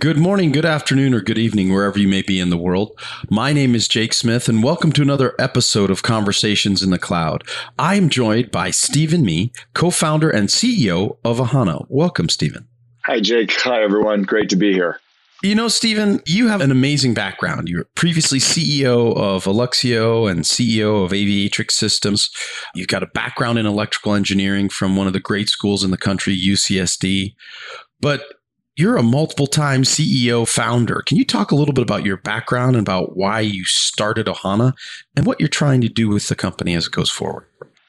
Good morning, good afternoon, or good evening, wherever you may be in the world. My name is Jake Smith, and welcome to another episode of Conversations in the Cloud. I am joined by Steven Mih, co founder and CEO of Ahana. Welcome, Steven. Hi, Jake. Hi, everyone. Great to be here. You know, Stephen, you have an amazing background. You're previously CEO of Alluxio and CEO of Aviatrix Systems. You've got a background in electrical engineering from one of the great schools in the country, UCSD. But you're a multiple time CEO founder. Can you talk a little bit about your background and about why you started Ahana and what you're trying to do with the company as it goes forward?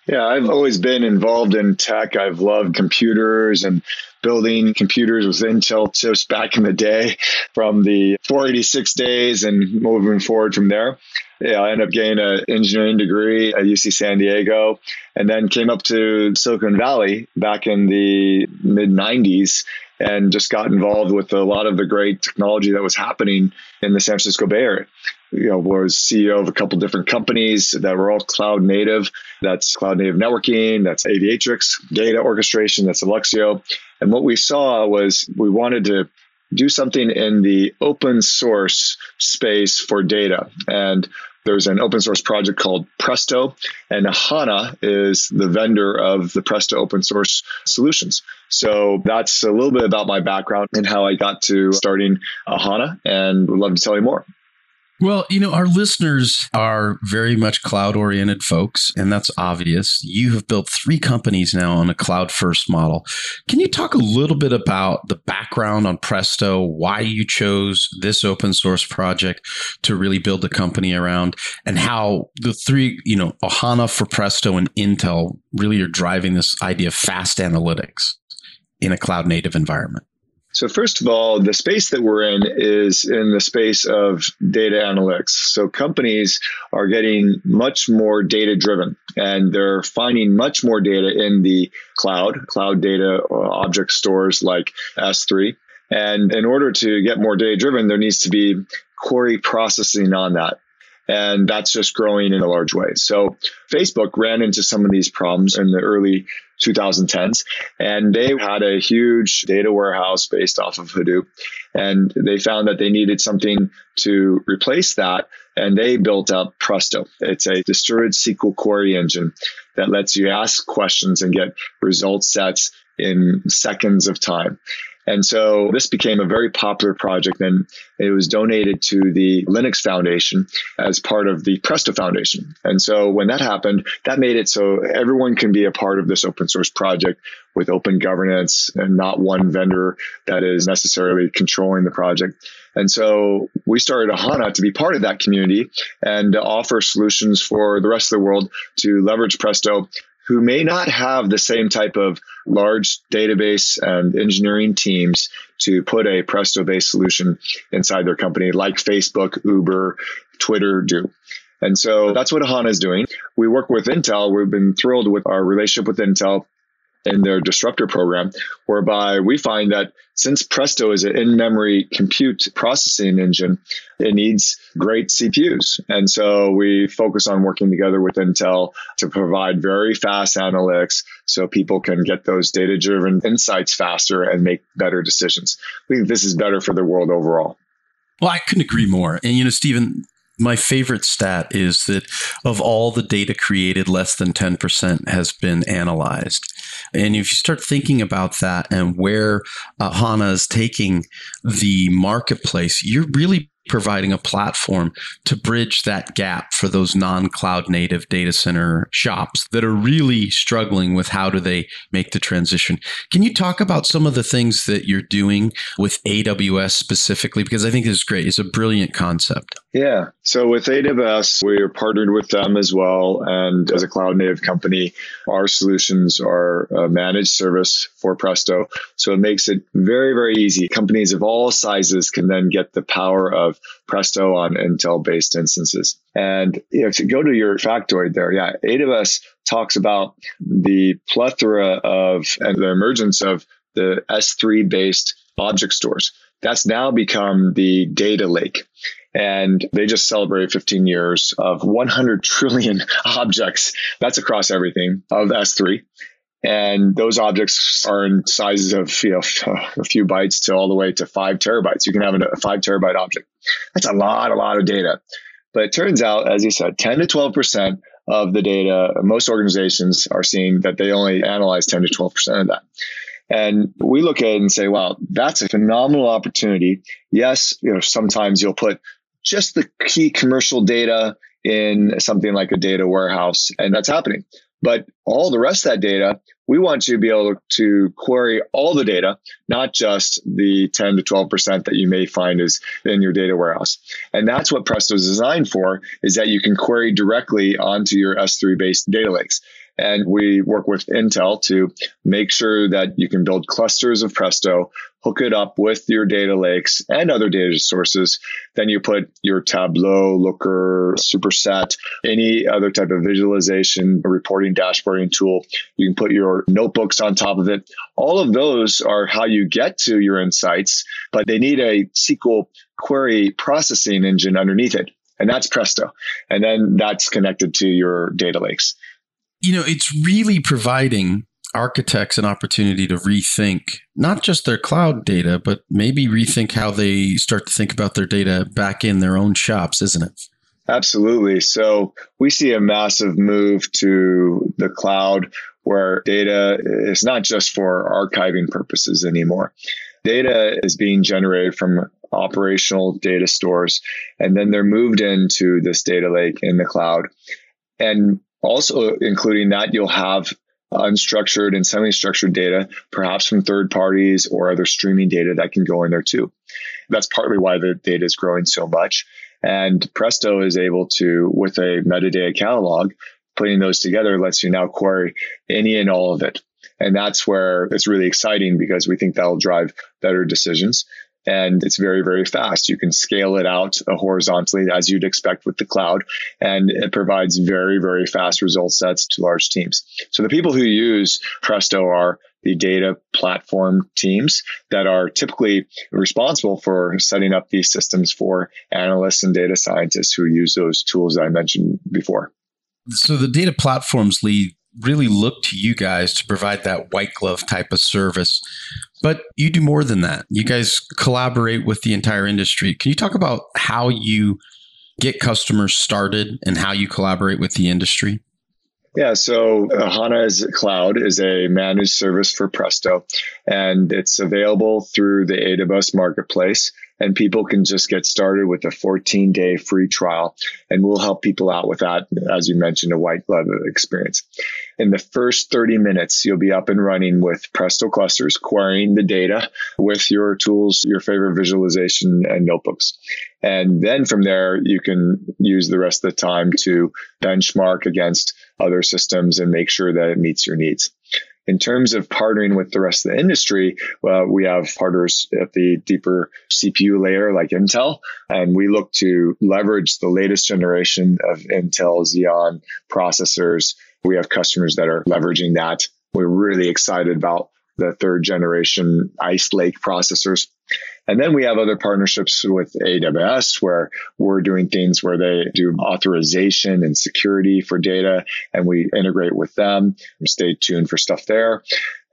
Yeah, I've always been involved in tech. I've loved computers and building computers with Intel chips back in the day from the 486 days and moving forward from there. Yeah, I ended up getting an engineering degree at UC San Diego and then came up to Silicon Valley back in the mid 90s and just got involved with a lot of the great technology that was happening in the San Francisco Bay Area. You know, was CEO of a couple different companies that were all cloud native. That's cloud native networking, that's Aviatrix, data orchestration, that's Alluxio. And what we saw was we wanted to do something in the open source space for data. And there's an open source project called Presto, and Ahana is the vendor of the Presto open source solutions. So that's a little bit about my background and how I got to starting Ahana, and would love to tell you more. Well, you know, our listeners are very much cloud oriented folks, and that's obvious. You have built three companies now on a cloud first model. Can you talk a little bit about the background on Presto, why you chose this open source project to really build the company around, and how the three, you know, Ahana for Presto and Intel really are driving this idea of fast analytics in a cloud native environment? So, first of all, the space that we're in is in the space of data analytics. So, companies are getting much more data driven and they're finding much more data in the cloud, cloud data uh, object stores like S3. And in order to get more data driven, there needs to be query processing on that. And that's just growing in a large way. So Facebook ran into some of these problems in the early 2010s, and they had a huge data warehouse based off of Hadoop. And they found that they needed something to replace that. And they built up Presto. It's a distributed SQL query engine that lets you ask questions and get result sets in seconds of time. And so this became a very popular project and it was donated to the Linux Foundation as part of the Presto Foundation. And so when that happened, that made it so everyone can be a part of this open source project with open governance and not one vendor that is necessarily controlling the project. And so we started Ahana to be part of that community and to offer solutions for the rest of the world to leverage Presto who may not have the same type of large database and engineering teams to put a Presto based solution inside their company, like Facebook, Uber, Twitter do. And so that's what Ahana is doing. We work with Intel. We've been thrilled with our relationship with Intel in their disruptor program, whereby we find that since Presto is an in memory compute processing engine, it needs great CPUs. And so we focus on working together with Intel to provide very fast analytics so people can get those data driven insights faster and make better decisions. We think this is better for the world overall. Well, I couldn't agree more. And, you know, Steven, my favorite stat is that of all the data created, less than 10% has been analyzed. And if you start thinking about that and where uh, HANA is taking the marketplace, you're really providing a platform to bridge that gap for those non-cloud native data center shops that are really struggling with how do they make the transition. Can you talk about some of the things that you're doing with AWS specifically because I think this is great. It's a brilliant concept. Yeah. So with AWS, we are partnered with them as well and as a cloud native company, our solutions are a managed service for Presto. So it makes it very very easy. Companies of all sizes can then get the power of Presto on Intel based instances. And if you go to your factoid there, yeah, AWS talks about the plethora of and the emergence of the S3 based object stores. That's now become the data lake. And they just celebrated 15 years of 100 trillion objects. That's across everything of S3. And those objects are in sizes of you know a few bytes to all the way to five terabytes. You can have a five terabyte object. That's a lot, a lot of data. But it turns out, as you said, 10 to 12 percent of the data, most organizations are seeing that they only analyze 10 to 12 percent of that. And we look at it and say, wow, that's a phenomenal opportunity. Yes, you know, sometimes you'll put just the key commercial data in something like a data warehouse, and that's happening. But all the rest of that data, we want you to be able to query all the data, not just the 10 to 12% that you may find is in your data warehouse. And that's what Presto is designed for, is that you can query directly onto your S3 based data lakes. And we work with Intel to make sure that you can build clusters of Presto, hook it up with your data lakes and other data sources. Then you put your Tableau, Looker, Superset, any other type of visualization, reporting, dashboarding tool. You can put your notebooks on top of it. All of those are how you get to your insights, but they need a SQL query processing engine underneath it. And that's Presto. And then that's connected to your data lakes you know, it's really providing architects an opportunity to rethink not just their cloud data, but maybe rethink how they start to think about their data back in their own shops, isn't it? Absolutely. So we see a massive move to the cloud where data is not just for archiving purposes anymore. Data is being generated from operational data stores, and then they're moved into this data lake in the cloud. And also, including that, you'll have Uh, unstructured and semi-structured data, perhaps from third parties or other streaming data that can go in there too. That's partly why the data is growing so much. And Presto is able to, with a metadata catalog, putting those together lets you now query any and all of it. And that's where it's really exciting because we think that'll drive better decisions and it's very, very fast. You can scale it out horizontally as you'd expect with the cloud, and it provides very, very fast result sets to large teams. So the people who use Presto are the data platform teams that are typically responsible for setting up these systems for analysts and data scientists who use those tools that I mentioned before. So the data platforms lead really look to you guys to provide that white glove type of service. But you do more than that. You guys collaborate with the entire industry. Can you talk about how you get customers started and how you collaborate with the industry? Yeah, so uh, HANA is Cloud is a managed service for Presto, and it's available through the AWS Marketplace and people can just get started with a 14 day free trial. And we'll help people out with that, as you mentioned, a white glove experience. In the first 30 minutes, you'll be up and running with Presto clusters, querying the data with your tools, your favorite visualization and notebooks. And then from there, you can use the rest of the time to benchmark against other systems and make sure that it meets your needs. In terms of partnering with the rest of the industry, well, we have partners at the deeper CPU layer like Intel, and we look to leverage the latest generation of Intel Xeon processors. We have customers that are leveraging that. We're really excited about the third generation Ice Lake processors. And then we have other partnerships with AWS where we're doing things where they do authorization and security for data and we integrate with them. Stay tuned for stuff there.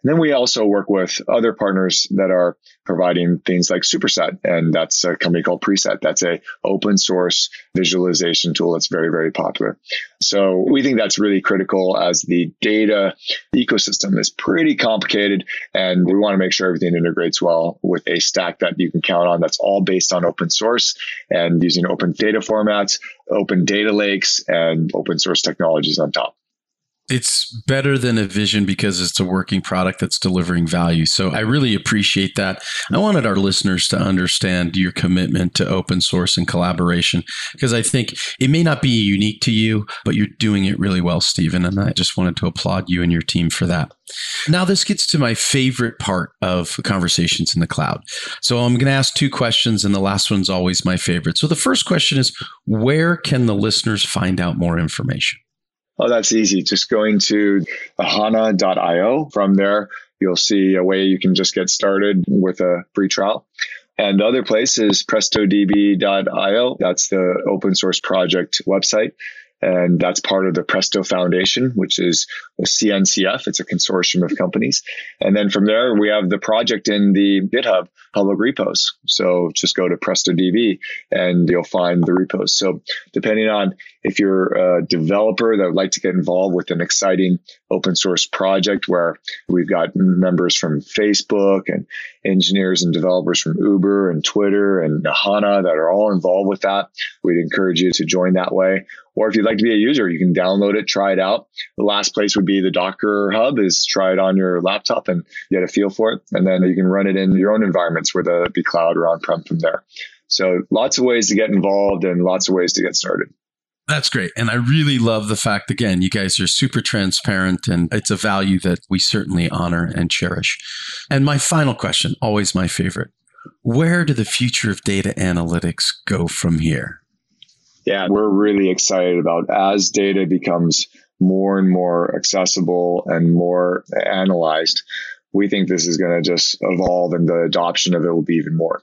And then we also work with other partners that are providing things like Superset, and that's a company called Preset. That's a open source visualization tool that's very, very popular. So we think that's really critical as the data ecosystem is pretty complicated, and we want to make sure everything integrates well with a stack that you can count on that's all based on open source and using open data formats, open data lakes, and open source technologies on top. It's better than a vision because it's a working product that's delivering value. So I really appreciate that. I wanted our listeners to understand your commitment to open source and collaboration because I think it may not be unique to you, but you're doing it really well, Steven. And I just wanted to applaud you and your team for that. Now, this gets to my favorite part of conversations in the cloud. So I'm going to ask two questions, and the last one's always my favorite. So the first question is Where can the listeners find out more information? Oh, that's easy. Just going to ahana.io. From there, you'll see a way you can just get started with a free trial. And the other place is prestodb.io. That's the open source project website. And that's part of the Presto Foundation, which is a CNCF. It's a consortium of companies. And then from there, we have the project in the GitHub public repos. So just go to PrestoDB and you'll find the repos. So depending on if you're a developer that would like to get involved with an exciting open source project where we've got members from Facebook and engineers and developers from Uber and Twitter and Ahana that are all involved with that, we'd encourage you to join that way. Or if you'd like to be a user, you can download it, try it out. The last place would be the Docker Hub is try it on your laptop and get a feel for it. And then you can run it in your own environments, whether it be cloud or on-prem from there. So lots of ways to get involved and lots of ways to get started. That's great. And I really love the fact, again, you guys are super transparent and it's a value that we certainly honor and cherish. And my final question, always my favorite where do the future of data analytics go from here? Yeah, we're really excited about as data becomes more and more accessible and more analyzed. We think this is going to just evolve and the adoption of it will be even more.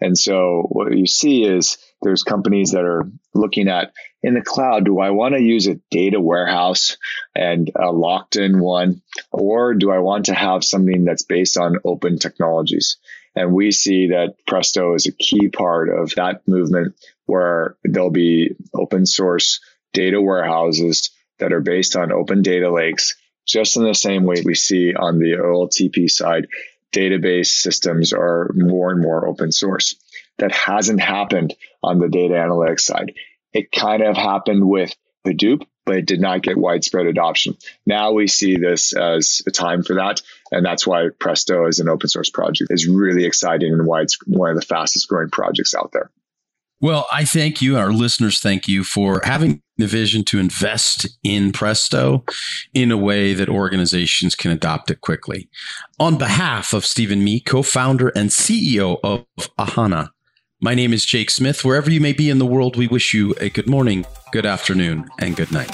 And so what you see is there's companies that are looking at in the cloud, do I want to use a data warehouse and a locked in one, or do I want to have something that's based on open technologies? And we see that Presto is a key part of that movement where there'll be open source data warehouses that are based on open data lakes, just in the same way we see on the OLTP side, database systems are more and more open source. That hasn't happened on the data analytics side. It kind of happened with Hadoop, but it did not get widespread adoption. Now we see this as a time for that. And that's why Presto as an open source project is really exciting and why it's one of the fastest growing projects out there. Well, I thank you. Our listeners thank you for having the vision to invest in Presto in a way that organizations can adopt it quickly. On behalf of Steven Mih, co founder and CEO of Ahana, my name is Jake Smith. Wherever you may be in the world, we wish you a good morning, good afternoon, and good night.